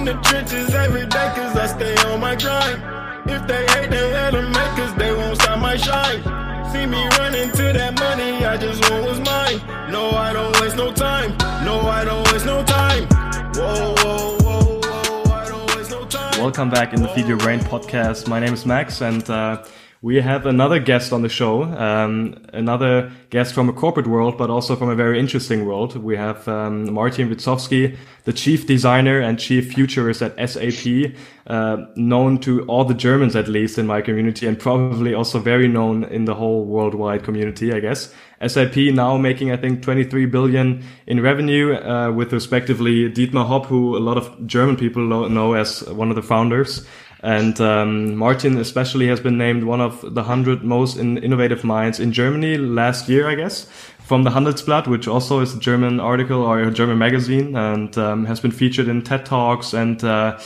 in the trenches every day cause I stay on my grind. If they hate, they had to make cause they won't stop my shine. See me running to that money, I just want what's mine. No, I don't waste no time. No, I don't waste no time. Whoa, whoa, whoa, whoa, I don't waste no time. Welcome back in the Feed Your Brain podcast. My name is Max and uh, we have another guest on the show, um, another guest from a corporate world, but also from a very interesting world. We have um, Martin Wezowski, the chief designer and chief futurist at SAP, uh, known to all the Germans at least in my community, and probably also very known in the whole worldwide community, I guess. SAP now making, I think, 23 billion in revenue, uh, with respectively Dietmar Hopp, who a lot of German people know as one of the founders. And um, Martin especially has been named one of the 100 most in innovative minds in Germany last year, I guess, from the Handelsblatt, which also is a German article or a German magazine and um, has been featured in TED Talks and uh,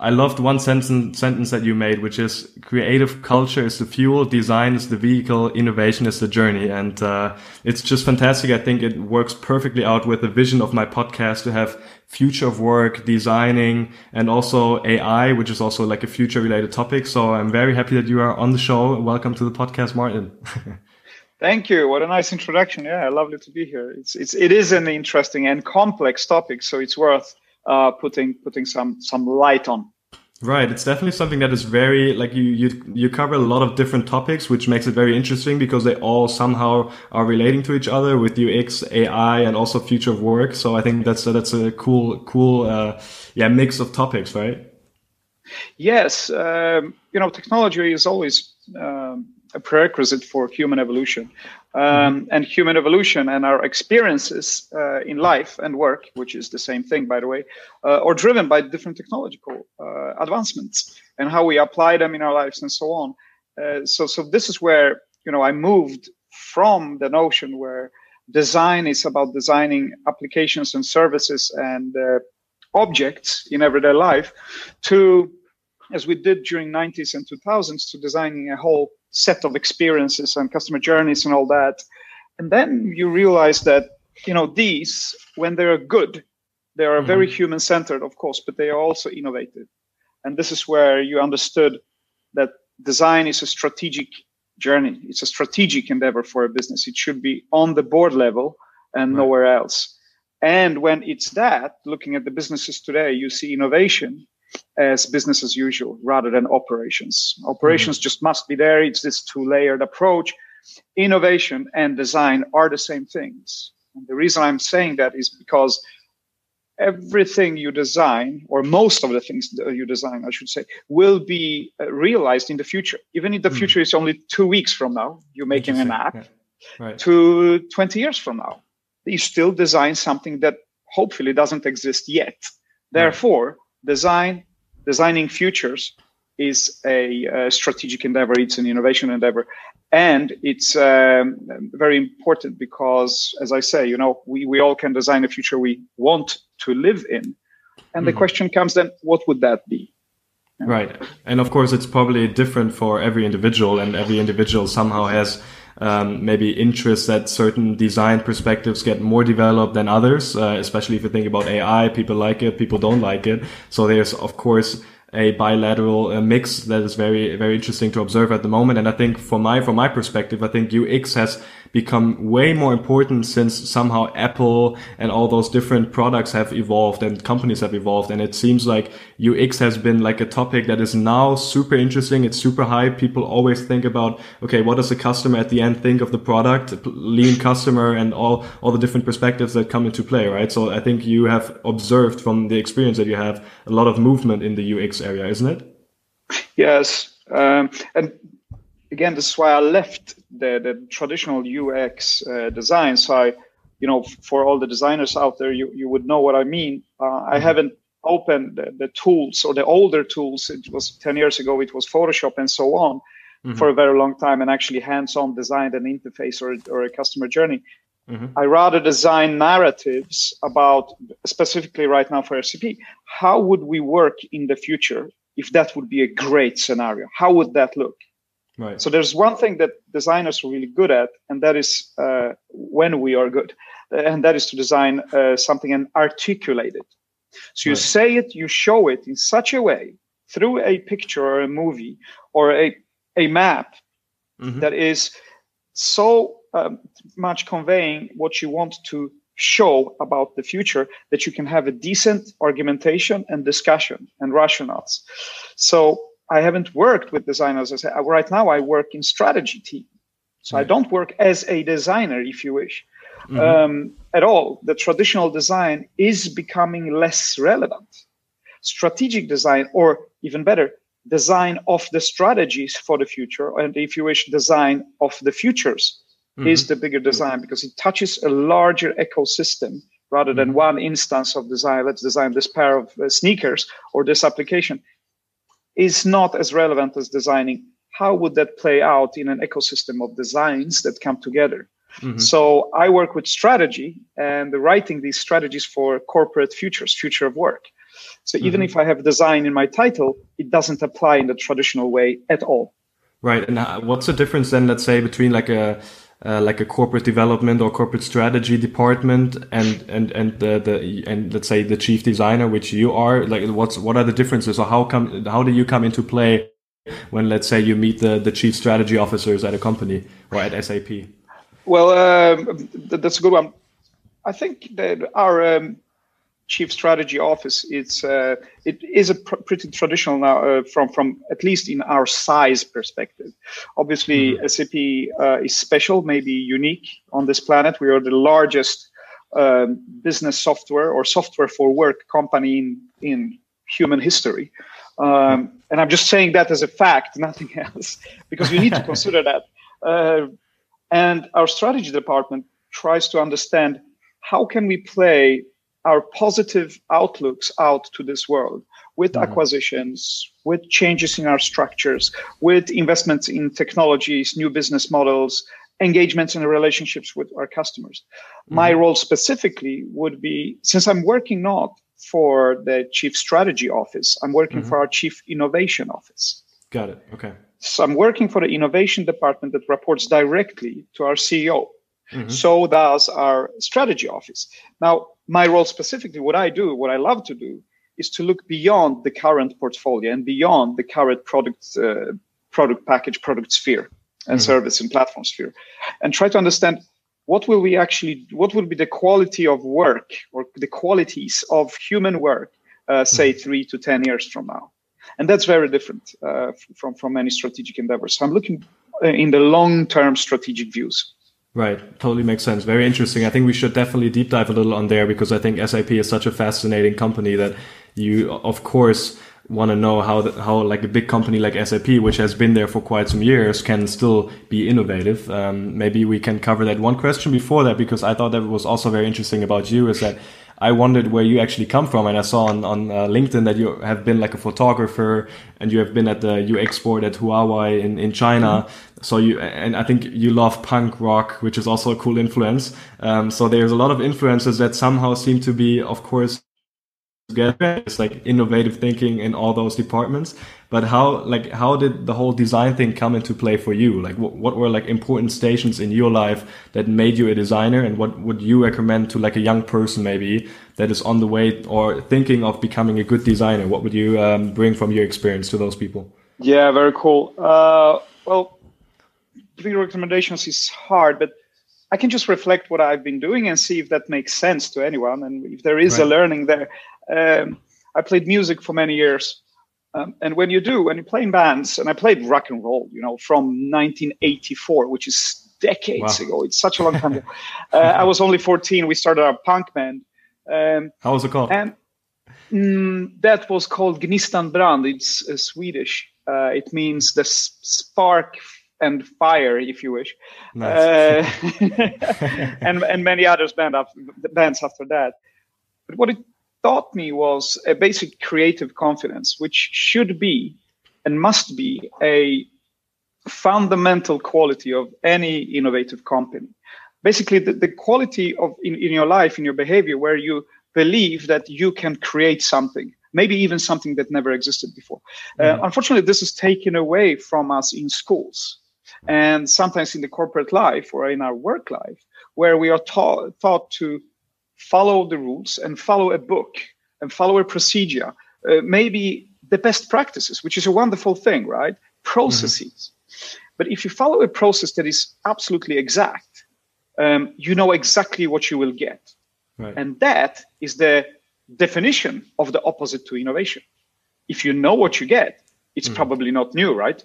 I loved one sentence sentence that you made, which is creative culture is the fuel, design is the vehicle, innovation is the journey, and uh, it's just fantastic. I think it works perfectly out with the vision of my podcast to have future of work, designing, and also AI, which is also like a future related topic. So I'm very happy that you are on the show. Welcome to the podcast, Martin. Thank you. What a nice introduction. Yeah, lovely to be here. It's it's it is an interesting and complex topic, so it's worth uh, putting putting some some light on. Right, it's definitely something that is very like you you you cover a lot of different topics, which makes it very interesting because they all somehow are relating to each other with UX, AI, and also future of work. So I think that's a, that's a cool cool uh, yeah mix of topics, right? Yes, um, you know, technology is always um, a prerequisite for human evolution. Um, mm-hmm. And human evolution and our experiences uh, in life and work, which is the same thing, by the way, uh, are driven by different technological uh, advancements and how we apply them in our lives and so on. Uh, so, so this is where you know I moved from the notion where design is about designing applications and services and uh, objects in everyday life to as we did during 90s and 2000s to designing a whole set of experiences and customer journeys and all that. And then you realize that, you know, these, when they're good, they are mm-hmm. very human centered, of course, but they are also innovative. And this is where you understood that design is a strategic journey. It's a strategic endeavor for a business. It should be on the board level and right. nowhere else. And when it's that, looking at the businesses today, you see innovation as business as usual rather than operations. Operations mm-hmm. just must be there. It's this two layered approach. Innovation and design are the same things. And the reason I'm saying that is because everything you design, or most of the things that you design, I should say, will be uh, realized in the future. Even if the mm. future is only two weeks from now, you're making an app, yeah. right. to 20 years from now, you still design something that hopefully doesn't exist yet. Therefore, right design, designing futures is a, a, strategic endeavor. It's an innovation endeavor, and it's um, very important because, as I say, you know, we we all can design a future we want to live in, and mm-hmm. the question comes then, what would that be? Right, and of course, it's probably different for every individual, and every individual somehow has um, maybe interests that certain design perspectives get more developed than others, uh, especially if you think about AI. People like it, people don't like it. So there's, of course, a bilateral uh, mix that is very, very interesting to observe at the moment. And I think from my, from my perspective, I think UX has become way more important since somehow Apple and all those different products have evolved and companies have evolved. And it seems like UX has been like a topic that is now super interesting. It's super high. People always think about, okay, what does the customer at the end think of the product, lean customer and all, all the different perspectives that come into play, right? So I think you have observed from the experience that you have a lot of movement in the UX area, isn't it? Yes. Um, and again, this is why I left the, the traditional UX uh, design. So I, you know, for all the designers out there, you, you would know what I mean. Uh, I mm-hmm. haven't opened the, the, tools or the older tools. It was 10 years ago, it was Photoshop and so on mm-hmm. for a very long time and actually hands-on designed an interface or, or a customer journey. Mm-hmm. I rather design narratives about specifically right now for SAP. How would we work in the future if that would be a great scenario? How would that look? Right. So there's one thing that designers are really good at, and that is uh, when we are good, and that is to design uh, something and articulate it. So you right. say it, you show it in such a way through a picture or a movie or a, a map mm-hmm. that is so um, much conveying what you want to show about the future that you can have a decent argumentation and discussion and rationales. So I haven't worked with designers. As I, right now, I work in strategy team. So I don't work as a designer, if you wish, mm-hmm. um, at all. The traditional design is becoming less relevant. Strategic design, or even better, design of the strategies for the future, and if you wish, design of the futures mm-hmm. is the bigger design because it touches a larger ecosystem rather than mm-hmm. one instance of design. Let's design this pair of uh, sneakers or this application is not as relevant as designing how would that play out in an ecosystem of designs that come together. Mm-hmm. So I work with strategy and writing these strategies for corporate futures, future of work. So even mm-hmm. if I have design in my title, it doesn't apply in the traditional way at all. Right. And uh, what's the difference then, let's say, between like a uh, like a corporate development or corporate strategy department and and and the, the and let's say the chief designer which you are like what's what are the differences? Or how come how do you come into play when let's say you meet the the chief strategy officers at a company or at SAP well um, that's a good one. I think that our um, chief strategy office it's uh, it is a pr- pretty traditional now uh, from from at least in our size perspective. Obviously mm-hmm. sap uh, is special maybe unique on this planet. We are the largest um, business software or software for work company in in human history. Um, and i'm just saying that as a fact nothing else because you need to consider that. Uh, and our strategy department tries to understand how can we play our positive outlooks out to this world with mm-hmm. acquisitions, with changes in our structures, with investments in technologies, new business models, engagements and relationships with our customers. Mm-hmm. My role specifically would be since I'm working not for the chief strategy office, I'm working mm-hmm. for our chief innovation office. Got it. Okay. So I'm working for the innovation department that reports directly to our CEO. Mm-hmm. So does our strategy office. Now, my role specifically, what I do, what I love to do, is to look beyond the current portfolio and beyond the current product uh, product package, product sphere, and mm-hmm. service and platform sphere, and try to understand what will we actually, what will be the quality of work or the qualities of human work, uh, say mm-hmm. three to ten years from now, and that's very different uh, from from many strategic endeavors. So I'm looking uh, in the long term strategic views. Right, totally makes sense. Very interesting. I think we should definitely deep dive a little on there because I think SAP is such a fascinating company that you, of course, want to know how the, how like a big company like SAP, which has been there for quite some years, can still be innovative. Um, maybe we can cover that one question before that because I thought that was also very interesting about you is that I wondered where you actually come from, and I saw on on uh, LinkedIn that you have been like a photographer, and you have been at the UX board at Huawei in in China. Mm. So you and I think you love punk rock, which is also a cool influence. Um, so there's a lot of influences that somehow seem to be, of course, together. It's like innovative thinking in all those departments. But how, like, how did the whole design thing come into play for you? Like, what, what were like important stations in your life that made you a designer? And what would you recommend to like a young person maybe that is on the way or thinking of becoming a good designer? What would you um, bring from your experience to those people? Yeah, very cool. Uh, well, giving recommendations is hard, but I can just reflect what I've been doing and see if that makes sense to anyone and if there is right. a learning there. Um, I played music for many years. Um, and when you do, when you play in bands, and I played rock and roll, you know, from 1984, which is decades wow. ago. It's such a long time ago. Uh, I was only 14. We started our punk band. Um, How was it called? And mm, that was called Gnistan Brand. It's uh, Swedish. Uh, it means the spark and fire, if you wish. Nice. Uh, and and many others band after, bands after that. But what it taught me was a basic creative confidence, which should be and must be a fundamental quality of any innovative company. Basically, the, the quality of in, in your life, in your behavior, where you believe that you can create something, maybe even something that never existed before. Uh, unfortunately, this is taken away from us in schools and sometimes in the corporate life or in our work life, where we are taught, taught to follow the rules and follow a book and follow a procedure, uh, maybe the best practices, which is a wonderful thing, right? Processes. Mm-hmm. But if you follow a process that is absolutely exact, um, you know exactly what you will get. Right. And that is the definition of the opposite to innovation. If you know what you get, it's mm-hmm. probably not new, right?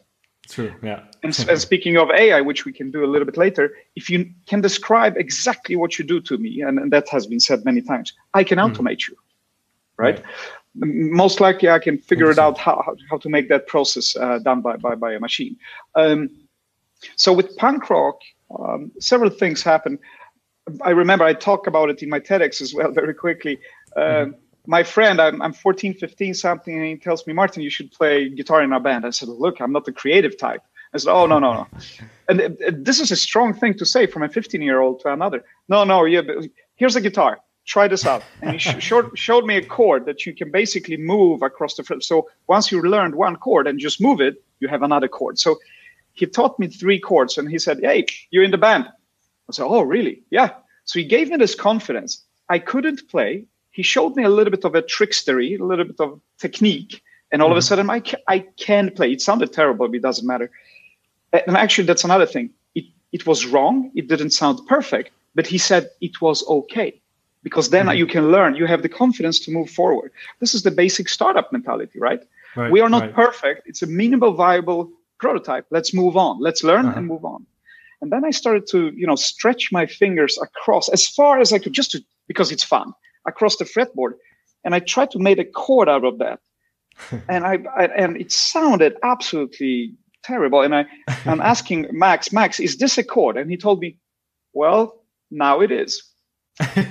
True. Yeah. and, and, speaking of AI, which we can do a little bit later, if you can describe exactly what you do to me, and, and that has been said many times, I can mm. automate you, right? right? Most likely, I can figure it out how, how to make that process uh, done by, by, by a machine. Um, so with punk rock, um, several things happen. I remember I talk about it in my TEDx as well very quickly. Mm-hmm my friend, I'm, I'm 14, 15 something, and he tells me, Martin, you should play guitar in our band. I said, look, I'm not the creative type. I said, oh, no, no, no. and uh, uh, this is a strong thing to say from a 15 year old to another. No, no, yeah, here's a guitar. Try this out. And he sh- showed, showed me a chord that you can basically move across the fret. So once you learned one chord and just move it, you have another chord. So he taught me three chords and he said, hey, you're in the band. I said, oh, really? Yeah. So he gave me this confidence. I couldn't play he showed me a little bit of a trickstery, a little bit of technique, and all mm-hmm. of a mm-hmm. sudden I, ca- I can play. It sounded terrible, but it doesn't matter. And actually, that's another thing. It, it was wrong. It didn't sound perfect, but he said it was okay because then mm-hmm. you can learn. You have the confidence to move forward. This is the basic startup mentality, right? right we are not right. perfect. It's a minimal viable prototype. Let's move on. Let's learn uh-huh. and move on. And then I started to, you know, stretch my fingers across as far as I could, just to, because it's fun across the fretboard, and I tried to make a chord out of that, and I, I, and it sounded absolutely terrible. And I I'm asking Max, Max, is this a chord? And he told me, well, now it is.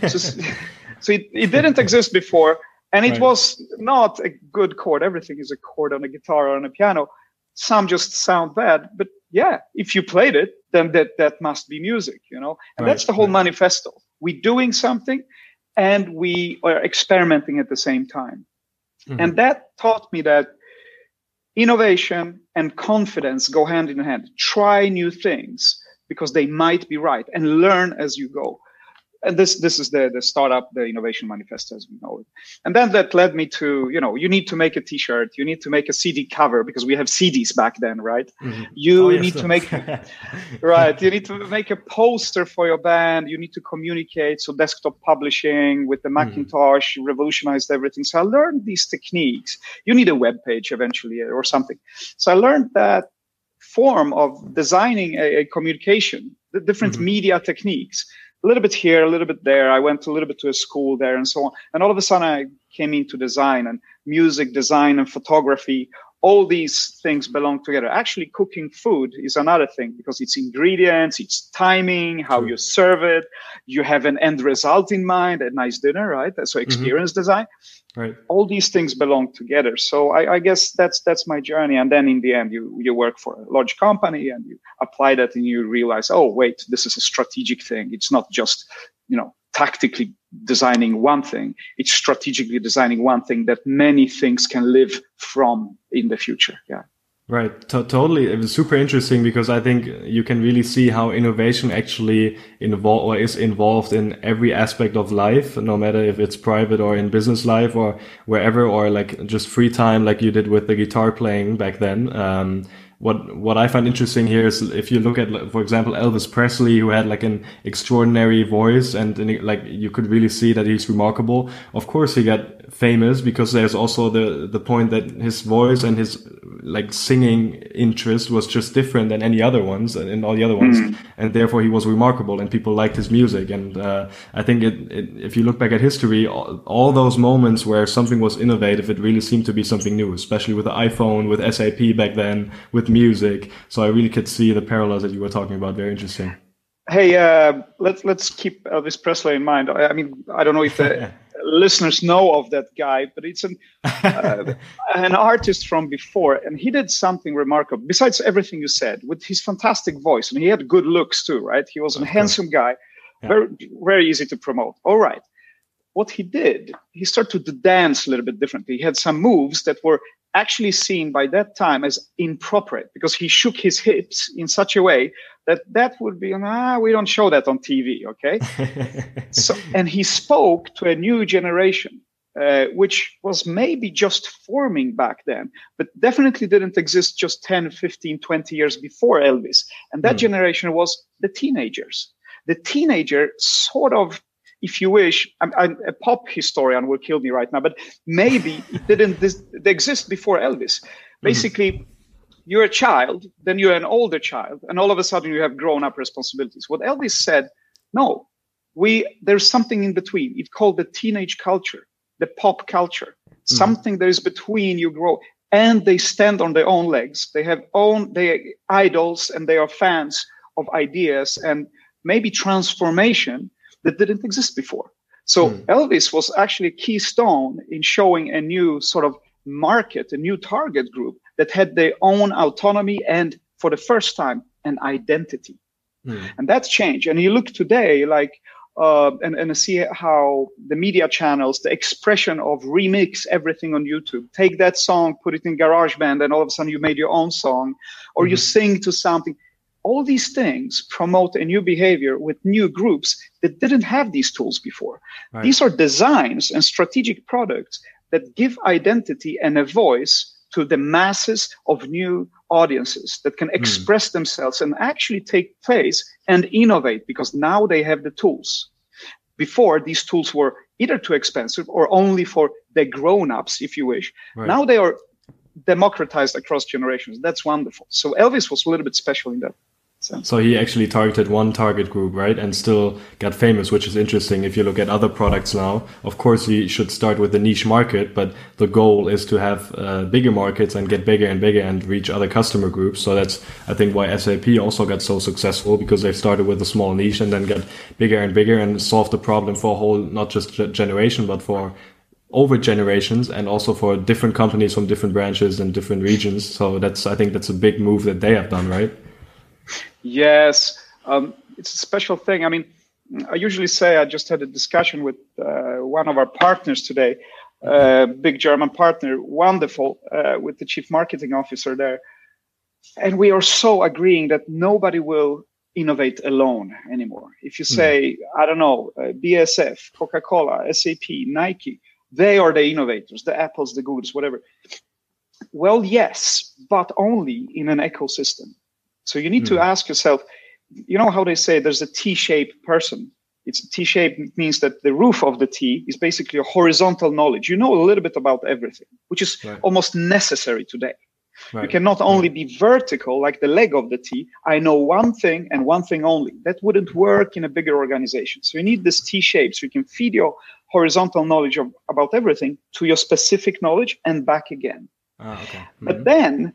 so, so it, it didn't exist before, and it right. was not a good chord. Everything is a chord on a guitar or on a piano. Some just sound bad, but yeah, if you played it, then that that must be music, you know. And right. that's the whole right. manifesto. We're doing something, and we are experimenting at the same time. Mm-hmm. And that taught me that innovation and confidence go hand in hand. Try new things because they might be right and learn as you go and this this is the the startup the innovation manifesto as we know it and then that led me to you know you need to make a t-shirt you need to make a cd cover because we have cds back then right mm-hmm. you oh, yes, need to make right you need to make a poster for your band you need to communicate so desktop publishing with the mm-hmm. macintosh mm-hmm. revolutionized everything so i learned these techniques you need a web page eventually or something so i learned that form of designing a, a communication the different mm-hmm. media techniques a little bit here, a little bit there. I went a little bit to a school there and so on. And all of a sudden, I came into design and music design and photography. All these things belong together. Actually, cooking food is another thing because it's ingredients, it's timing, how you serve it. You have an end result in mind, a nice dinner, right? So mm-hmm. experience mm-hmm. design right all these things belong together so I, I, guess that's that's my journey and then in the end you you work for a large company and you apply that and you realize oh wait this is a strategic thing it's not just you know tactically designing one thing it's strategically designing one thing that many things can live from in the future yeah Right, to- totally. It was super interesting because I think you can really see how innovation actually involve or is involved in every aspect of life, no matter if it's private or in business life or wherever, or like just free time, like you did with the guitar playing back then. Um, what what I find interesting here is if you look at, for example, Elvis Presley, who had like an extraordinary voice, and, and like you could really see that he's remarkable. Of course, he got famous because there's also the the point that his voice and his like singing interest was just different than any other ones and all the other ones, mm. and therefore he was remarkable and people liked his music. And uh, I think it, it, if you look back at history, all, all, those moments where something was innovative, it really seemed to be something new, especially with the iPhone, with SAP back then, with music. So I really could see the parallels that you were talking about. Very interesting. Hey, uh, let's let's keep Elvis Presley in mind. I, I mean, I don't know if the listeners know of that guy, but it's an uh, an artist from before, and he did something remarkable. Besides everything you said, with his fantastic voice, and he had good looks too, right? He was a handsome guy, yeah. very very easy to promote. All right. What he did, he started to dance a little bit differently. He had some moves that were actually seen by that time as inappropriate because he shook his hips in such a way that that would be ah we don't show that on tv okay so and he spoke to a new generation uh, which was maybe just forming back then, but definitely didn't exist just 10, 15, 20 years before Elvis. And that mm. generation was the teenagers. The teenager sort of, if you wish, I'm, I'm, a pop historian will kill me right now, but maybe it didn't this, exist before Elvis. Hmm. Basically, mm. you're a child, then you're an older child, and all of a sudden you have grown up responsibilities. What Elvis said, no, we there's something in between. It's called the teenage culture the pop culture, mm. something that is between you grow and they stand on their own legs. They have own they idols and they are fans of ideas and maybe transformation that didn't exist before. So mm. Elvis was actually a keystone in showing a new sort of market, a new target group that had their own autonomy and for the first time an identity. Mm. And that's changed. And you look today, like uh, and, and see how the media channels, the expression of remix everything on YouTube. Take that song, put it in GarageBand, and all of a sudden you made your own song, or mm-hmm. you sing to something. All these things promote a new behavior with new groups that didn't have these tools before. Right. These are designs and strategic products that give identity and a voice to the masses of new audiences that can hmm. express mm. themselves and actually take place and innovate because now they have the tools. Before, these tools were either too expensive or only for the grown ups, if you wish. Right. Now they are democratized across generations. That's wonderful. So Elvis was a little bit special in that. So. so he actually targeted one target group, right? And still got famous, which is interesting. If you look at other products now, of course, he should start with the niche market, but the goal is to have uh, bigger markets and get bigger and bigger and reach other customer groups. So that's, I think, why SAP also got so successful because they started with a small niche and then got bigger and bigger and solved the problem for a whole, not just generation, but for over generations and also for different companies from different branches and different regions. So that's, I think that's a big move that they have done, right? Yes, um, it's a special thing. I mean, I usually say I just had a discussion with uh, one of our partners today, a uh, big German partner, wonderful, uh, with the chief marketing officer there. And we are so agreeing that nobody will innovate alone anymore. If you hmm. say, mm. I don't know, uh, BASF, Coca Cola, SAP, Nike, they are the innovators, the Apples, the Googles, whatever. Well, yes, but only in an ecosystem. So you need mm. to hmm. ask yourself, you know how they say there's a T-shaped person. It's T-shaped means that the roof of the T is basically a horizontal knowledge. You know a little bit about everything, which is right. almost necessary today. Right. You cannot only be vertical like the leg of the T. I know one thing and one thing only. That wouldn't work in a bigger organization. So you need this T shape so you can feed your horizontal knowledge of, about everything to your specific knowledge and back again. Oh, okay. mm-hmm. But then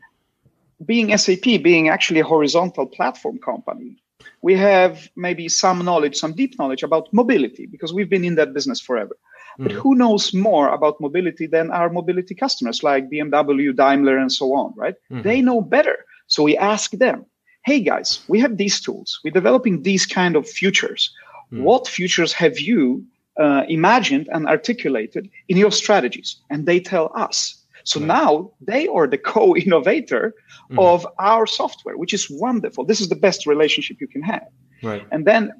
being SAP, being actually a horizontal platform company, we have maybe some knowledge, some deep knowledge about mobility because we've been in that business forever. Mm-hmm. But who knows more about mobility than our mobility customers like BMW, Daimler, and so on, right? Mm-hmm. They know better. So we ask them, hey guys, we have these tools. We're developing these kind of futures. Mm-hmm. What futures have you uh, imagined and articulated in your strategies? And they tell us. So right. now they are the co-innovator mm-hmm. of our software, which is wonderful. This is the best relationship you can have. Right. And then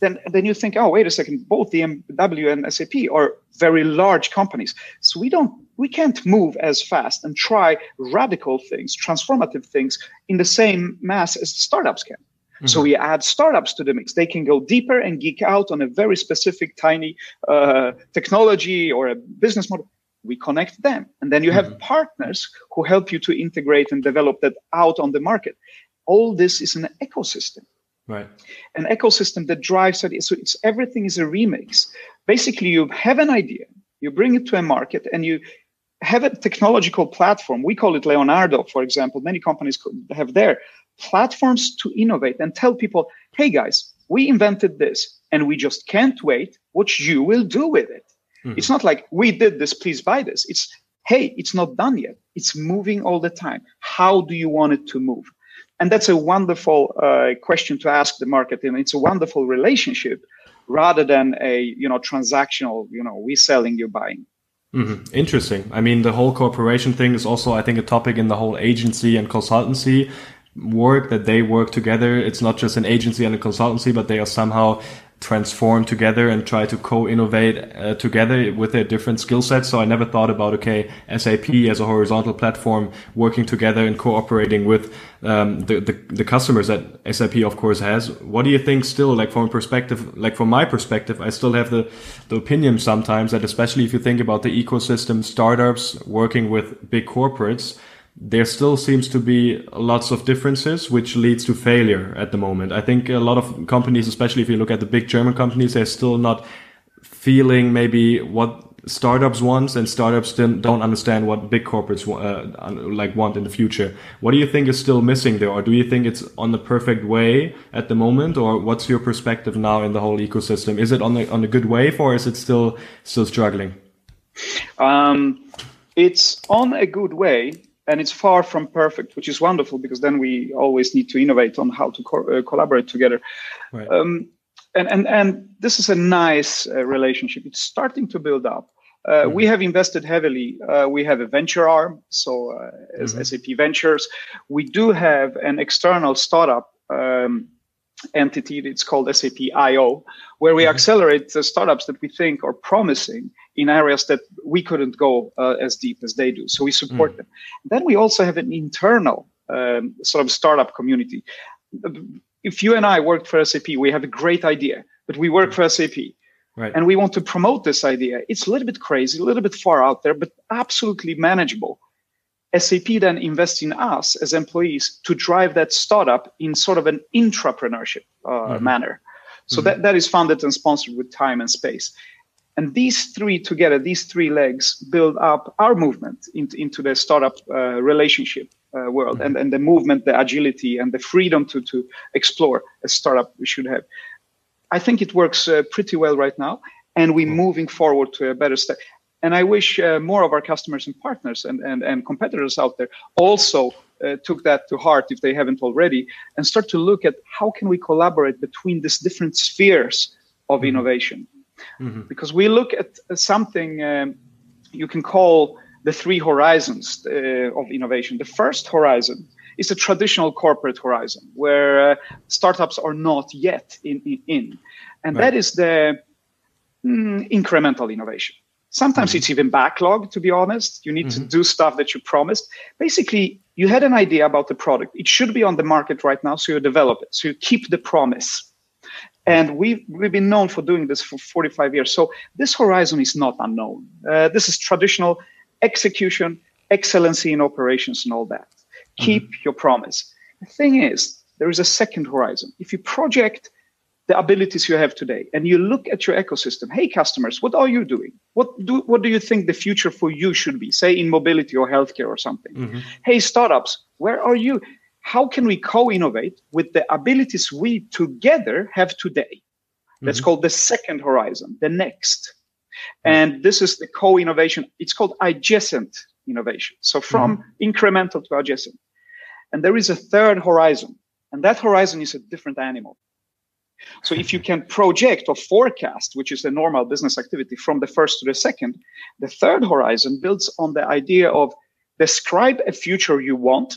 then then you think, oh, wait a second, both BMW and SAP are very large companies. So we don't we can't move as fast and try radical things, transformative things in the same mass as startups can. Mm-hmm. So we add startups to the mix. They can go deeper and geek out on a very specific, tiny uh, technology or a business model we connect them. And then you have mm-hmm. partners who help you to integrate and develop that out on the market. All this is an ecosystem. Right. An ecosystem that drives it. So it's everything is a remix. Basically you have an idea you bring it to a market and you have a technological platform. We call it leonardo for example. Many companies have their platforms to innovate and tell people hey guys we invented this and we just can't wait. What you will do with it Mm-hmm. It's not like we did this, please buy this. It's hey, it's not done yet. It's moving all the time. How do you want it to move? And that's a wonderful uh, question to ask the market, and it's a wonderful relationship rather than a you know transactional you know we selling you buying. Mm-hmm. Interesting. I mean, the whole cooperation thing is also, I think, a topic in the whole agency and consultancy work that they work together. It's not just an agency and a consultancy, but they are somehow transform together and try to co-innovate uh, together with their different skill sets. So I never thought about okay, SAP as a horizontal platform working together and cooperating with um, the, the, the customers that SAP of course has. What do you think still like from a perspective like from my perspective, I still have the the opinion sometimes that especially if you think about the ecosystem startups working with big corporates there still seems to be lots of differences, which leads to failure at the moment. I think a lot of companies, especially if you look at the big German companies, they're still not feeling maybe what startups want, and startups don't understand what big corporates uh, like want in the future. What do you think is still missing there, or do you think it's on the perfect way at the moment, or what's your perspective now in the whole ecosystem? Is it on the on a good wave, or is it still still struggling? Um, it's on a good way and it's far from perfect, which is wonderful because then we always need to innovate on how to co- uh, collaborate together. Right. Um, and, and, and this is a nice uh, relationship. It's starting to build up. Uh, mm-hmm. We have invested heavily. Uh, we have a venture arm, so uh, as mm-hmm. SAP Ventures. We do have an external startup um, entity. It's called SAP IO, where we mm-hmm. accelerate the startups that we think are promising in areas that we couldn't go uh, as deep as they do. So we support mm. them. Then we also have an internal um, sort of startup community. If you and I worked for SAP, we have a great idea, but we work for SAP. Right. And we want to promote this idea. It's a little bit crazy, a little bit far out there, but absolutely manageable. SAP then invests in us as employees to drive that startup in sort of an intrapreneurship uh, mm-hmm. manner. So mm-hmm. that, that is funded and sponsored with time and space. And these three together, these three legs build up our movement into, into the startup uh, relationship uh, world mm-hmm. and, and the movement, the agility, and the freedom to, to explore a startup we should have. I think it works uh, pretty well right now, and we're mm-hmm. moving forward to a better step. And I wish uh, more of our customers and partners and, and, and competitors out there also uh, took that to heart if they haven't already and start to look at how can we collaborate between these different spheres of mm-hmm. innovation mm-hmm. because we look at something um, you can call the three horizons uh, of innovation. The first horizon is a traditional corporate horizon where uh, startups are not yet in, in. and right. that is the mm, incremental innovation. Sometimes mm-hmm. it's even backlog, to be honest. You need mm-hmm. to do stuff that you promised. Basically, you had an idea about the product. It should be on the market right now, so you develop it. So you keep the promise. And we've, we've been known for doing this for 45 years. So this horizon is not unknown. Uh, this is traditional execution, excellency in operations, and all that. Mm-hmm. Keep your promise. The thing is, there is a second horizon. If you project the abilities you have today and you look at your ecosystem, hey, customers, what are you doing? What do, what do you think the future for you should be, say in mobility or healthcare or something? Mm-hmm. Hey, startups, where are you? how can we co-innovate with the abilities we together have today? That's mm-hmm. called the second horizon, the next. And this is the co-innovation. It's called adjacent innovation. So from mm-hmm. incremental to adjacent. And there is a third horizon, and that horizon is a different animal. So if you can project or forecast, which is a normal business activity from the first to the second, the third horizon builds on the idea of describe a future you want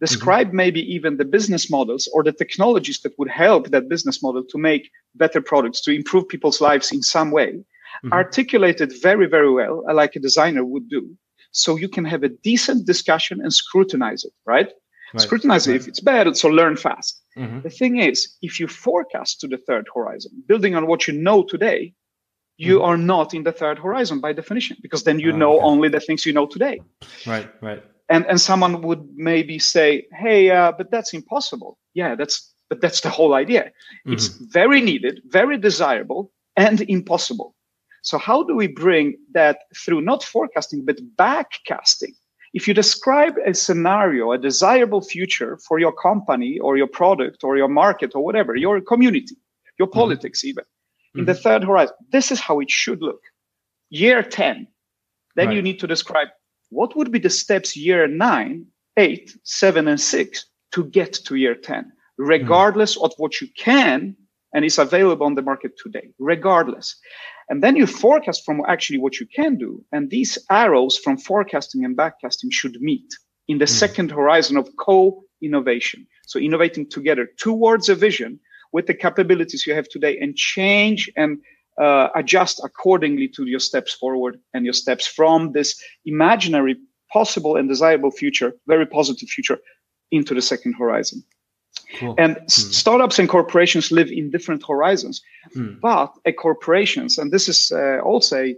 describe mm-hmm. maybe even the business models or the technologies that would help that business model to make better products to improve people's lives in some way mm-hmm. articulate it very very well uh, like a designer would do so you can have a decent discussion and scrutinize it right, right. scrutinize right. it if it's bad so learn fast mm-hmm. the thing is if you forecast to the third horizon building on what you know today you mm-hmm. are not in the third horizon by definition because then you oh, know okay. only the things you know today right right and and someone would maybe say hey uh, but that's impossible yeah that's but that's the whole idea mm-hmm. it's very needed very desirable and impossible so how do we bring that through not forecasting but backcasting if you describe a scenario a desirable future for your company or your product or your market or whatever your community your mm-hmm. politics even in the mm-hmm. third horizon this is how it should look year 10 then right. you need to describe what would be the steps year nine, eight, seven, and six to get to year 10, regardless mm. of what you can and it's available on the market today, regardless. And then you forecast from actually what you can do. And these arrows from forecasting and backcasting should meet. in the mm. second horizon of co-innovation. So innovating together towards a vision with the capabilities you have today and change and uh, adjust accordingly to your steps forward and your steps from this imaginary possible and desirable future, very positive future, into the second horizon. Cool. And mm. startups and corporations live in different horizons. Mm. But at corporations, and this is uh, also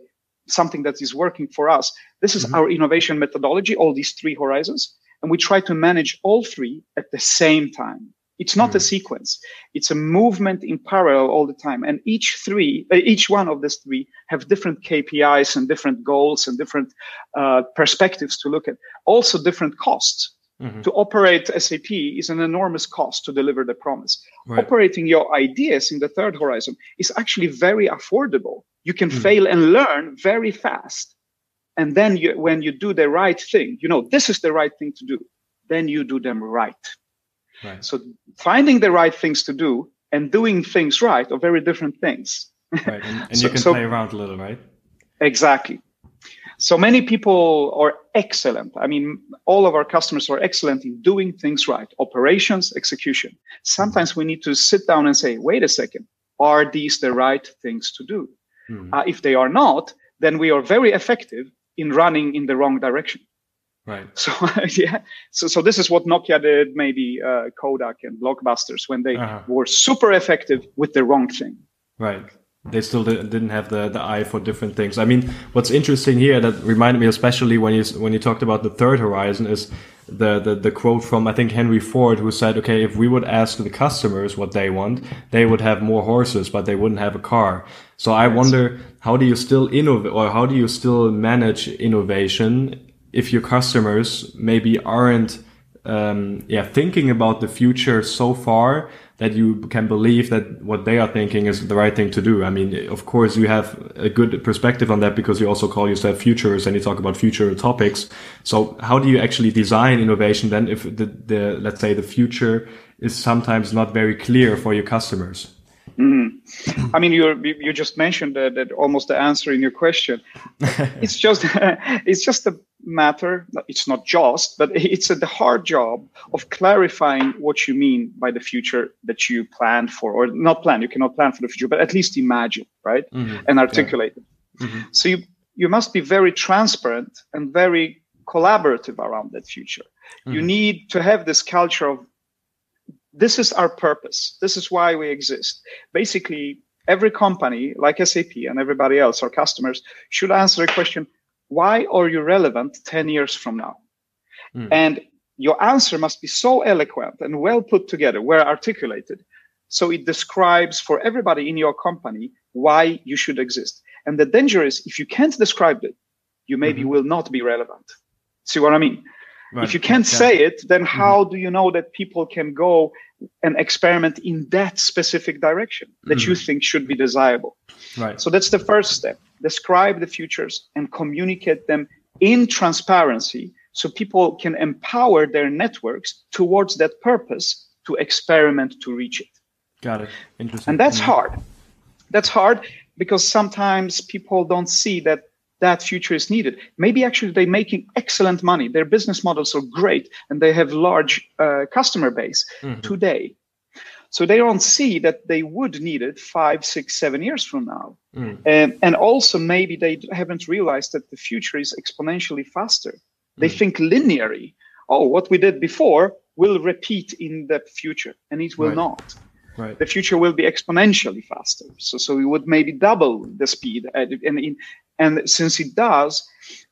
something that is working for us, this is mm-hmm. our innovation methodology, all these three horizons. And we try to manage all three at the same time. It's not mm. a sequence. It's a movement in parallel all the time. And each three, uh, each one of these three have different KPIs and different goals and different uh, perspectives to look at. Also different costs. Mm-hmm. To operate SAP is an enormous cost to deliver the promise. Right. Operating your ideas in the third horizon is actually very affordable. You can mm-hmm. fail and learn very fast. And then you, when you do the right thing, you know, this is the right thing to do, then you do them right. right. So finding the right things to do and doing things right are very different things. Right. And, and so, you can so, play around a little, right? Exactly. So many people are excellent. I mean, all of our customers are excellent in doing things right, operations, execution. Sometimes we need to sit down and say, wait a second, are these the right things to do? Mm-hmm. Uh, if they are not, then we are very effective in running in the wrong direction. Right. So yeah. So so this is what Nokia did, maybe uh, Kodak and Blockbusters when they uh-huh. were super effective with the wrong thing. Right they still didn't have the, the eye for different things. I mean, what's interesting here that reminded me especially when you when you talked about the third horizon is the, the the quote from I think Henry Ford who said, "Okay, if we would ask the customers what they want, they would have more horses, but they wouldn't have a car." So I wonder how do you still innovate or how do you still manage innovation if your customers maybe aren't um, yeah thinking about the future so far that you can believe that what they are thinking is the right thing to do. I mean, of course, you have a good perspective on that because you also call yourself futurists and you talk about future topics. So how do you actually design innovation then if the, the let's say the future is sometimes not very clear for your customers? Mm-hmm. I mean, you you just mentioned that, that almost the answer in your question. it's just it's just a matter. It's not just, but it's a, the hard job of clarifying what you mean by the future that you plan for, or not plan. You cannot plan for the future, but at least imagine, right, mm-hmm. and articulate yeah. it. Mm-hmm. So you you must be very transparent and very collaborative around that future. You mm-hmm. need to have this culture of this is our purpose. This is why we exist. Basically, every company like SAP and everybody else, our customers, should answer a question why are you relevant 10 years from now? Mm. And your answer must be so eloquent and well put together, well articulated. So it describes for everybody in your company why you should exist. And the danger is if you can't describe it, you maybe mm-hmm. will not be relevant. See what I mean? Right. If you can't yeah. say it, then mm-hmm. how mm-hmm. do you know that people can go and experiment in that specific direction that mm-hmm. you think should be desirable? Right. So that's the first step. Describe the futures and communicate them in transparency so people can empower their networks towards that purpose to experiment to reach it. Got it. Interesting. And that's mm-hmm. hard. That's hard because sometimes people don't see that that future is needed. Maybe actually they're making excellent money. Their business models are great and they have large uh, customer base mm-hmm. today. So they don't see that they would need it five, six, seven years from now. Mm. And, and also maybe they haven't realized that the future is exponentially faster. They mm. think linearly. Oh, what we did before will repeat in the future, and it will right. not. Right. The future will be exponentially faster. So, so we would maybe double the speed. And, in, and since it does,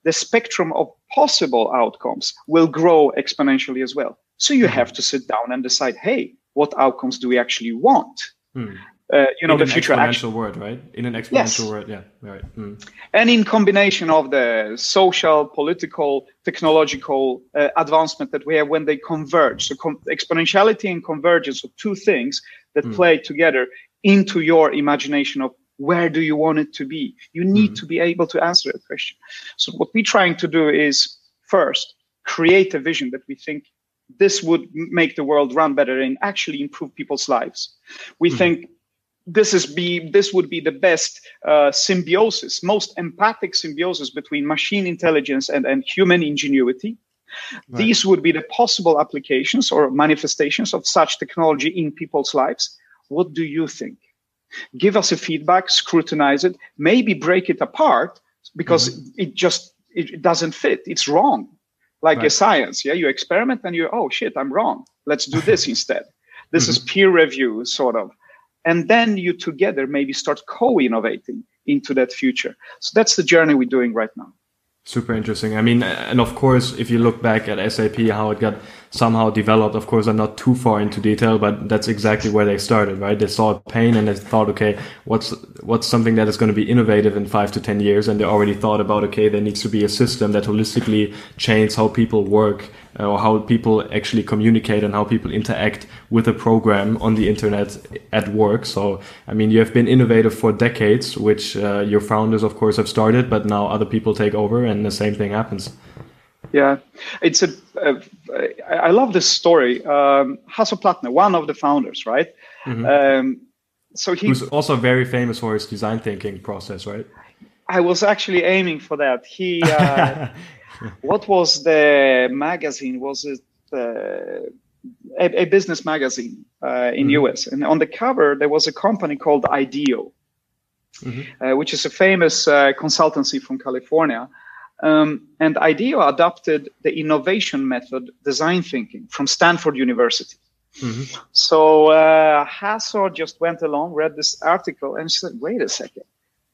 the spectrum of possible outcomes will grow exponentially as well. So you have to sit down and decide, hey, what outcomes do we actually want? Hmm. Uh, you know, in the future exponential world, right? In an exponential yes. world, yeah, right. Hmm. And in combination of the social, political, technological uh, advancement that we have when they converge. So com- exponentiality and convergence are two things that hmm. play together into your imagination of where do you want it to be? You need mm-hmm. to be able to answer that question. So what we're trying to do is first create a vision that we think this would make the world run better and actually improve people's lives. We mm-hmm. think this is be this would be the best uh, symbiosis, most empathic symbiosis between machine intelligence and, and human ingenuity. Right. These would be the possible applications or manifestations of such technology in people's lives. What do you think? Give us a feedback, scrutinize it, maybe break it apart because mm-hmm. it just it doesn't fit. It's wrong. Like right. a science, yeah, you experiment and you oh shit, I'm wrong. Let's do this instead. This mm-hmm. is peer review, sort of. And then you together maybe start co innovating into that future. So that's the journey we're doing right now. Super interesting. I mean, and of course, if you look back at SAP, how it got somehow developed, of course, I'm not too far into detail, but that's exactly where they started, right? They saw pain and they thought, okay, what's, what's something that is going to be innovative in five to 10 years? And they already thought about, okay, there needs to be a system that holistically changes how people work uh, or how people actually communicate and how people interact with a program on the internet at work. So, I mean, you have been innovative for decades, which uh, your founders, of course, have started, but now other people take over and the same thing happens. Yeah, it's a. Uh, I love this story. Um, Hasso Plattner, one of the founders, right? Mm-hmm. Um, so he was also very famous for his design thinking process, right? I was actually aiming for that. He uh, what was the magazine? Was it uh, a, a, business magazine uh, in mm-hmm. US? And on the cover there was a company called IDEO, mm-hmm. uh, which is a famous uh, consultancy from California. Um, and IDEO adopted the innovation method, design thinking, from Stanford University. Mm-hmm. So uh, Hasso just went along, read this article, and said, "Wait a second,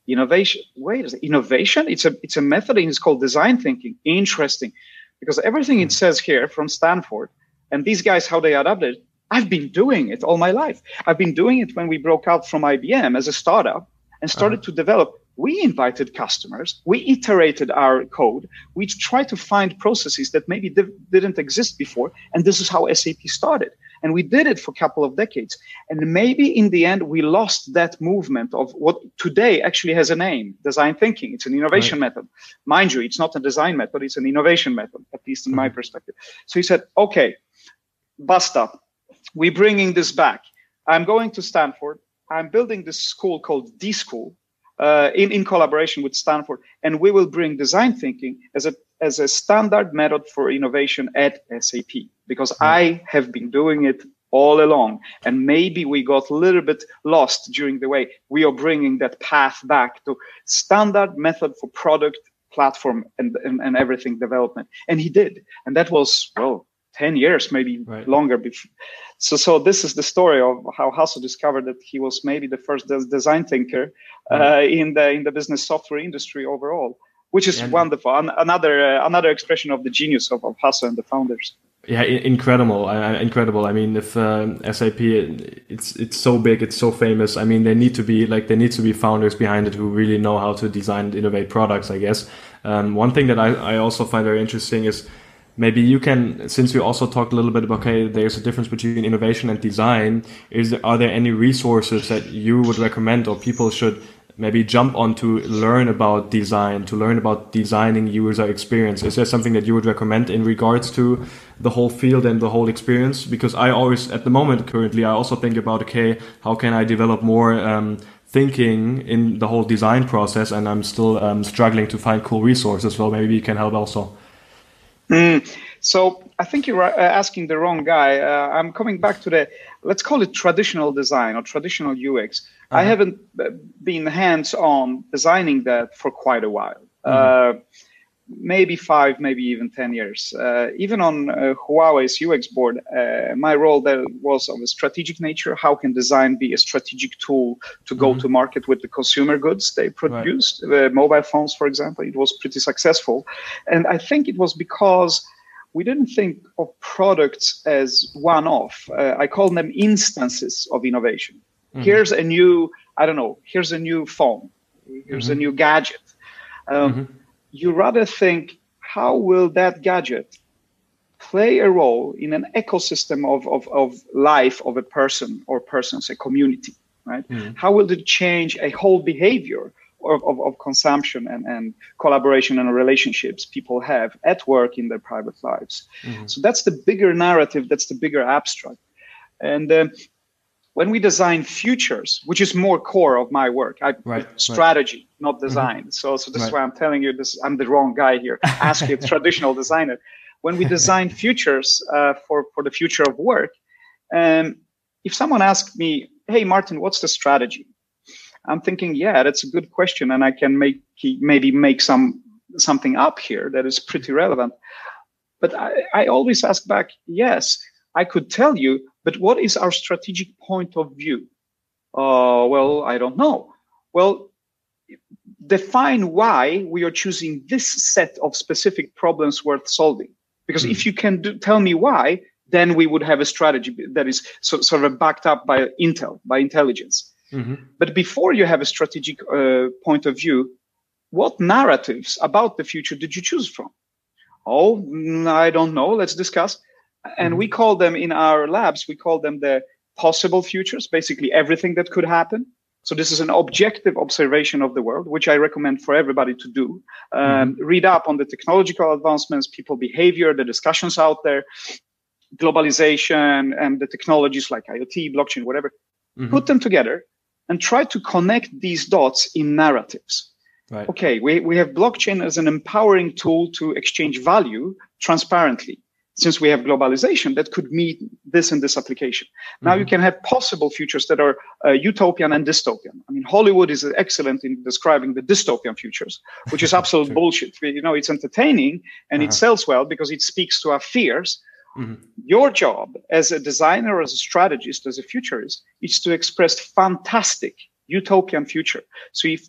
innovation wait innovation it's a it's a method and it's called design thinking interesting because everything it says here from stanford and these guys how they adapted i've been doing it all my life i've been doing it when we broke out from ibm as a startup and started uh-huh. to develop we invited customers we iterated our code we tried to find processes that maybe didn't exist before and this is how sap started and we did it for a couple of decades. And maybe in the end, we lost that movement of what today actually has a name design thinking. It's an innovation right. method. Mind you, it's not a design method, it's an innovation method, at least in mm-hmm. my perspective. So he said, okay, basta. We're bringing this back. I'm going to Stanford. I'm building this school called D School uh, in, in collaboration with Stanford, and we will bring design thinking as a as a standard method for innovation at SAP because mm. I have been doing it all along. And maybe we got a little bit lost during the way. We are bringing that path back to standard method for product platform and, and, and everything development. And he did. And that was, well, 10 years, maybe right. longer. Before. So, so this is the story of how Hasso discovered that he was maybe the first design thinker uh, in the in the business software industry overall which is wonderful. another uh, another expression of the genius of, of Hasso and the founders. Yeah, incredible, uh, incredible. I mean, if uh, SAP, it's it's so big, it's so famous. I mean, there need to be like there needs to be founders behind it who really know how to design and innovate products. I guess. Um, one thing that I, I also find very interesting is maybe you can since we also talked a little bit about okay there's a difference between innovation and design is there, are there any resources that you would recommend or people should maybe jump on to learn about design, to learn about designing user experience? Is there something that you would recommend in regards to the whole field and the whole experience? Because I always, at the moment, currently, I also think about, okay, how can I develop more um, thinking in the whole design process? And I'm still um, struggling to find cool resources. Well, maybe you can help also. Mm. So I think you're uh, asking the wrong guy. Uh, I'm coming back to the let's call it traditional design or traditional UX. Uh-huh. I haven't uh, been hands-on designing that for quite a while. Mm-hmm. Uh, maybe five, maybe even ten years. Uh, even on uh, Huawei's UX board, my role there was of a strategic nature. How can design be a strategic tool to go mm-hmm. to market with the consumer goods they produced? Right. mobile phones, for example, it was pretty successful, and I think it was because we didn't think of products as one off. Uh, I call them instances of innovation. Mm-hmm. Here's a new, I don't know, here's a new phone, here's mm-hmm. a new gadget. Um, mm-hmm. You rather think, how will that gadget play a role in an ecosystem of, of, of life of a person or persons, a community, right? Mm-hmm. How will it change a whole behavior of, of, of, consumption and, and collaboration and relationships people have at work in their private lives. Mm-hmm. So that's the bigger narrative, that's the bigger abstract. And uh, when we design futures, which is more core of my work, I right, strategy, right. not mm-hmm. design. Mm-hmm. So, so this right. is why I'm telling you this. I'm the wrong guy here. Ask a traditional designer. when we design futures uh, for for the future of work. Um, if someone asks me, "Hey, Martin, what's the strategy?" I'm thinking, yeah, that's a good question, and I can make maybe make some something up here that is pretty relevant. But I, I always ask back, yes, I could tell you, but what is our strategic point of view? Uh, well, I don't know. Well, define why we are choosing this set of specific problems worth solving. Because mm. if you can do, tell me why, then we would have a strategy that is so, sort of backed up by intel, by intelligence. Mm-hmm. But before you have a strategic uh, point of view, what narratives about the future did you choose from? Oh, mm, I don't know. Let's discuss. And mm-hmm. we call them in our labs, we call them the possible futures, basically everything that could happen. So this is an objective observation of the world, which I recommend for everybody to do. Um, mm-hmm. Read up on the technological advancements, people behavior, the discussions out there, globalization, and the technologies like IoT, blockchain, whatever. Mm-hmm. Put them together and try to connect these dots in narratives. Right. Okay, we, we have blockchain as an empowering tool to exchange value transparently. Since we have globalization that could meet this and this application. Now mm-hmm. you can have possible futures that are uh, utopian and dystopian. I mean, Hollywood is excellent in describing the dystopian futures, which is absolute bullshit. You know, it's entertaining and uh-huh. it sells well because it speaks to our fears, Mm-hmm. Your job as a designer, as a strategist, as a futurist, is to express fantastic utopian future. So if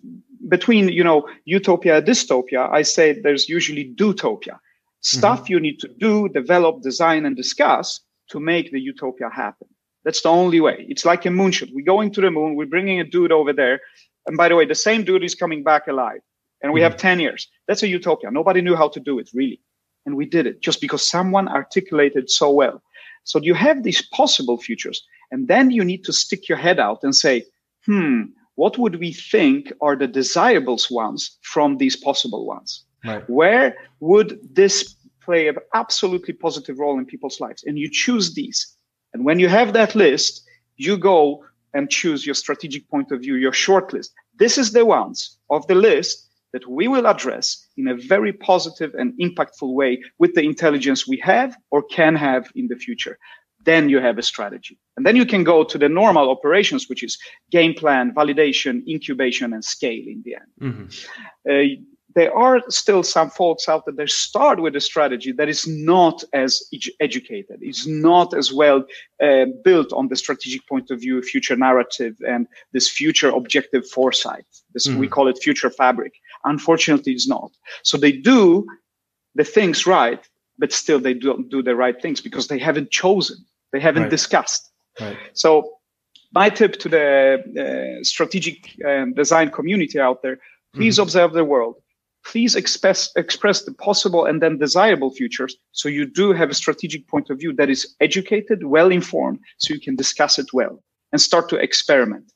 between you know utopia and dystopia, I say there's usually dootopia. Stuff mm-hmm. you need to do, develop, design, and discuss to make the utopia happen. That's the only way. It's like a moonshot. We're going to the moon. We're bringing a dude over there. And by the way, the same dude is coming back alive. And we mm-hmm. have 10 years. That's a utopia. Nobody knew how to do it, really and we did it just because someone articulated so well. So you have these possible futures, and then you need to stick your head out and say, hmm, what would we think are the desirable ones from these possible ones? Right. Where would this play an absolutely positive role in people's lives? And you choose these. And when you have that list, you go and choose your strategic point of view, your short list. This is the ones of the list that we will address in a very positive and impactful way with the intelligence we have or can have in the future. Then you have a strategy. And then you can go to the normal operations, which is game plan, validation, incubation, and scale in the end. Mm-hmm. Uh, there are still some folks out there that start with a strategy that is not as educated, is not as well uh, built on the strategic point of view, future narrative, and this future objective foresight. This mm-hmm. we call it future fabric. Unfortunately, it's not. So they do the things right, but still they don't do the right things because they haven't chosen, they haven't right. discussed. Right. So my tip to the uh, strategic uh, design community out there: please mm-hmm. observe the world. Please express express the possible and then desirable futures, so you do have a strategic point of view that is educated, well informed, so you can discuss it well and start to experiment.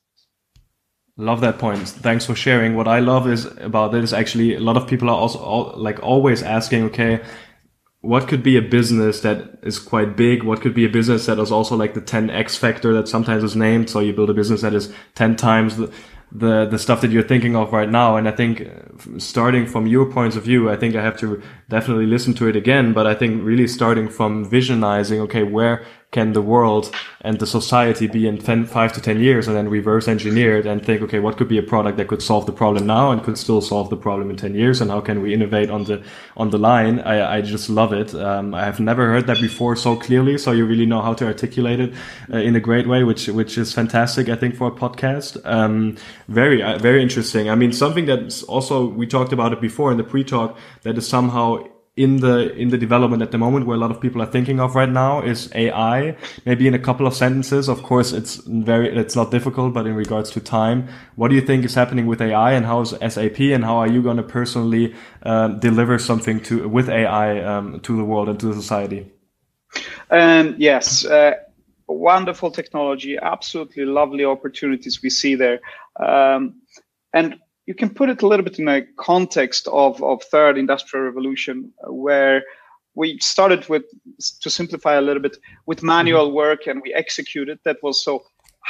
Love that point. Thanks for sharing. What I love is about this actually a lot of people are also all, like always asking, okay, what could be a business that is quite big? What could be a business that is also like the 10x factor that sometimes is named? So you build a business that is 10 times the, the, the stuff that you're thinking of right now. And I think uh, starting from your points of view, I think I have to definitely listen to it again. But I think really starting from visionizing, okay, where can the world and the society be in 10, 5 to 10 years and then reverse engineer it and think, okay, what could be a product that could solve the problem now and could still solve the problem in 10 years and how can we innovate on the, on the line? I, I just love it. Um, I have never heard that before so clearly. So you really know how to articulate it uh, in a great way, which, which is fantastic, I think, for a podcast. Um, very, uh, very interesting. I mean, something that's also, we talked about it before in the pre-talk that is somehow in the in the development at the moment where a lot of people are thinking of right now is AI. Maybe in a couple of sentences. Of course, it's very it's not difficult, but in regards to time, what do you think is happening with AI, and how is SAP, and how are you going to personally um, deliver something to with AI um, to the world and to the society? Um, yes. Uh, wonderful technology, absolutely lovely opportunities we see there. Um, and you can put it a little bit in a context of, of third industrial revolution where we started with to simplify a little bit with manual mm-hmm. work and we executed that was so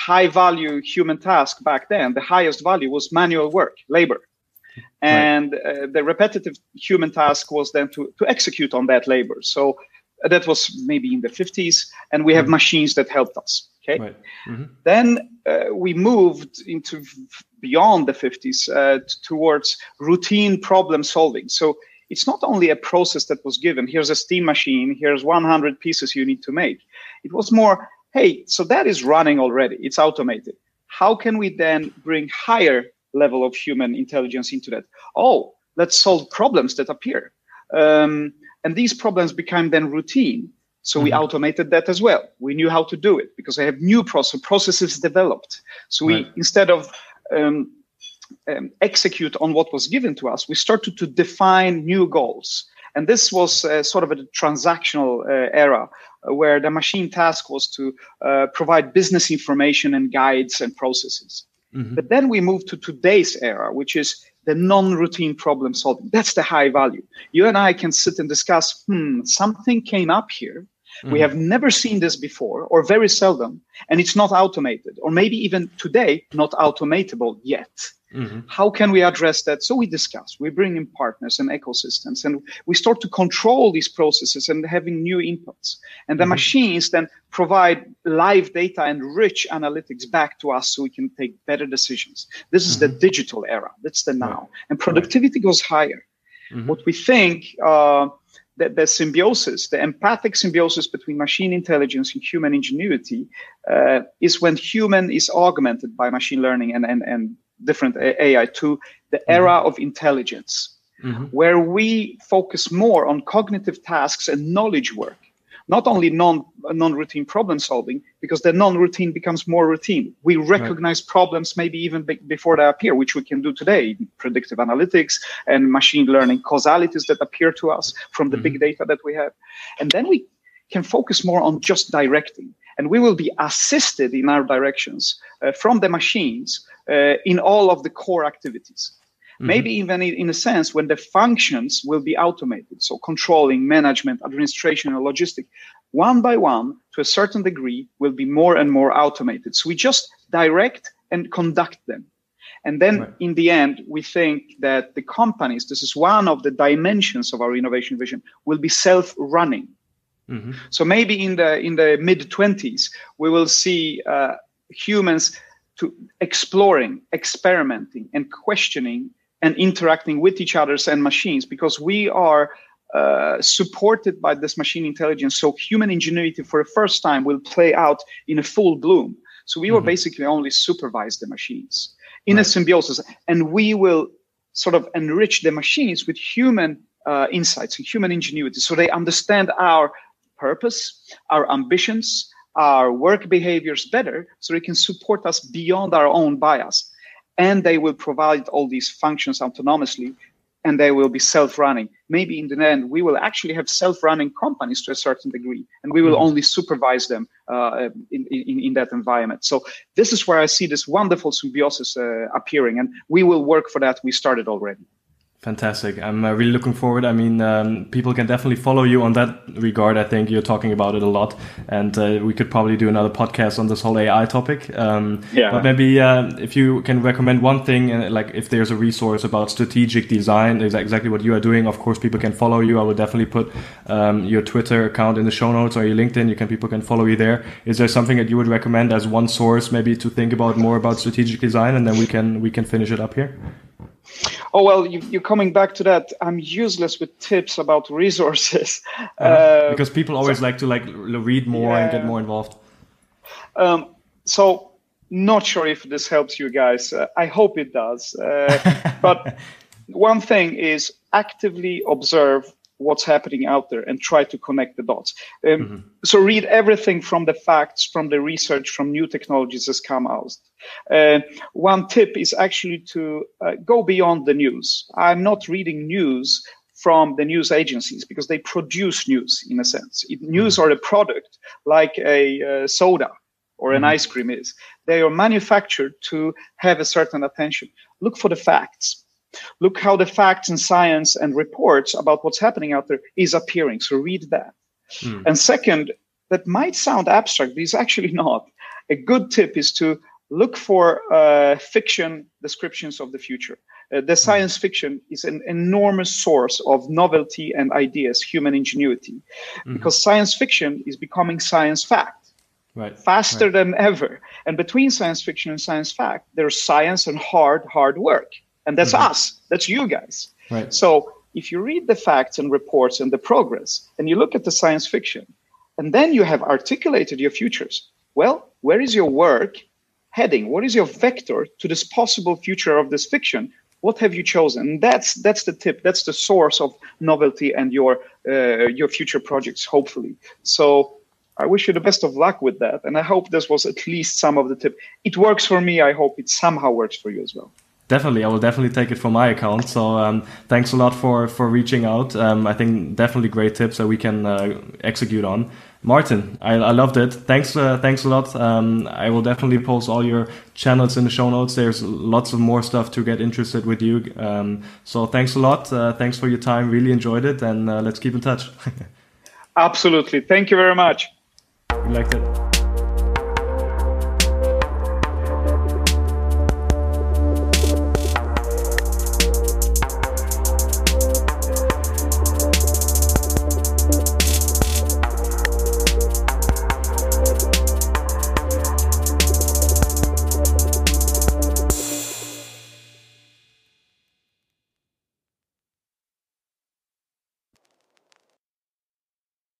high value human task back then the highest value was manual work labor and uh, the repetitive human task was then to, to execute on that labor so uh, that was maybe in the 50s and we have mm-hmm. machines that helped us okay right. mm-hmm. then uh, we moved into beyond the 50s uh, towards routine problem solving so it's not only a process that was given here's a steam machine here's 100 pieces you need to make it was more hey so that is running already it's automated how can we then bring higher level of human intelligence into that. Oh, let's solve problems that appear. Um, and these problems become then routine. So mm-hmm. we automated that as well. We knew how to do it because I have new process, processes developed. So we, right. instead of um, um, execute on what was given to us, we started to define new goals. And this was uh, sort of a transactional uh, era uh, where the machine task was to uh, provide business information and guides and processes. Mm-hmm. But then we move to today's era, which is the non-routine problem solving. That's the high value. You and I can sit and discuss, hmm, something came up here. Mm-hmm. We have never seen this before, or very seldom, and it's not automated, or maybe even today, not automatable yet. Mm-hmm. How can we address that? So we discuss, we bring in partners and ecosystems, and we start to control these processes and having new inputs. And the mm-hmm. machines then provide live data and rich analytics back to us so we can take better decisions. This is mm-hmm. the digital era. That's the now. Right. And productivity right. goes higher. Mm-hmm. What we think uh, that the symbiosis, the empathic symbiosis between machine intelligence and human ingenuity, uh, is when human is augmented by machine learning and, and, and different AI to the mm-hmm. era of intelligence, mm-hmm. where we focus more on cognitive tasks and knowledge work, not only non non routine problem solving, because the non routine becomes more routine. We recognize right. problems maybe even be- before they appear, which we can do today. Predictive analytics and machine learning causalities that appear to us from the mm-hmm. big data that we have, and then we can focus more on just directing and we will be assisted in our directions uh, from the machines uh, in all of the core activities. Mm-hmm. Maybe even in, a sense when the functions will be automated. So controlling, management, administration, and logistic, one by one, to a certain degree, will be more and more automated. So we just direct and conduct them. And then right. in the end, we think that the companies, this is one of the dimensions of our innovation vision, will be self-running. Mm-hmm. So maybe in the in the mid 20s, we will see uh, humans to exploring, experimenting, and questioning and interacting with each others and machines because we are uh, supported by this machine intelligence. So human ingenuity for the first time will play out in a full bloom. So we mm-hmm. will basically only supervise the machines in right. a symbiosis, and we will sort of enrich the machines with human uh, insights and human ingenuity, so they understand our purpose, our ambitions, our work behaviors better so they can support us beyond our own bias. And they will provide all these functions autonomously and they will be self-running. Maybe in the end, we will actually have self-running companies to a certain degree, and we will mm-hmm. only supervise them uh, in, in, in, that environment. So this is where I see this wonderful symbiosis uh, appearing, and we will work for that. We started already. Fantastic. I'm uh, really looking forward. I mean, um, people can definitely follow you on that regard. I think you're talking about it a lot, and uh, we could probably do another podcast on this whole AI topic. Um, yeah. But maybe uh, if you can recommend one thing, uh, like if there's a resource about strategic design, is exactly what you are doing. Of course, people can follow you. I will definitely put um, your Twitter account in the show notes or your LinkedIn. You can people can follow you there. Is there something that you would recommend as one source, maybe to think about more about strategic design, and then we can we can finish it up here? Oh well, you, are coming back to that. I'm useless with tips about resources uh, uh, because people always so, like to like read more yeah. and get more involved. Um, so, not sure if this helps you guys. Uh, I hope it does. Uh, but one thing is actively observe what's happening out there and try to connect the dots. Um, mm-hmm. So read everything from the facts, from the research, from new technologies that's come out. Uh, one tip is actually to uh, go beyond the news. I'm not reading news from the news agencies because they produce news in a sense. It, news mm-hmm. are a product like a uh, soda or an mm-hmm. ice cream is. They are manufactured to have a certain attention. Look for the facts Look how the facts and science and reports about what's happening out there is appearing. So read that. Mm. And second, that might sound abstract, but it's actually not. A good tip is to look for uh, fiction descriptions of the future. Uh, the science fiction is an enormous source of novelty and ideas, human ingenuity, mm-hmm. because science fiction is becoming science fact. Right. Faster right. than ever. And between science fiction and science fact, there's science and hard, hard work. And that's mm-hmm. us. That's you guys. Right. So if you read the facts and reports and the progress, and you look at the science fiction, and then you have articulated your futures, well, where is your work heading? What is your vector to this possible future of this fiction? What have you chosen? And that's that's the tip. That's the source of novelty and your uh, your future projects. Hopefully, so I wish you the best of luck with that. And I hope this was at least some of the tip. It works for me. I hope it somehow works for you as well. Definitely, I will definitely take it for my account. So um, thanks a lot for for reaching out. Um, I think definitely great tips that we can uh, execute on. Martin, I, I loved it. Thanks, uh, thanks a lot. Um, I will definitely post all your channels in the show notes. There's lots of more stuff to get interested with you. Um, so thanks a lot. Uh, thanks for your time. Really enjoyed it, and uh, let's keep in touch. Absolutely. Thank you very much. We liked it.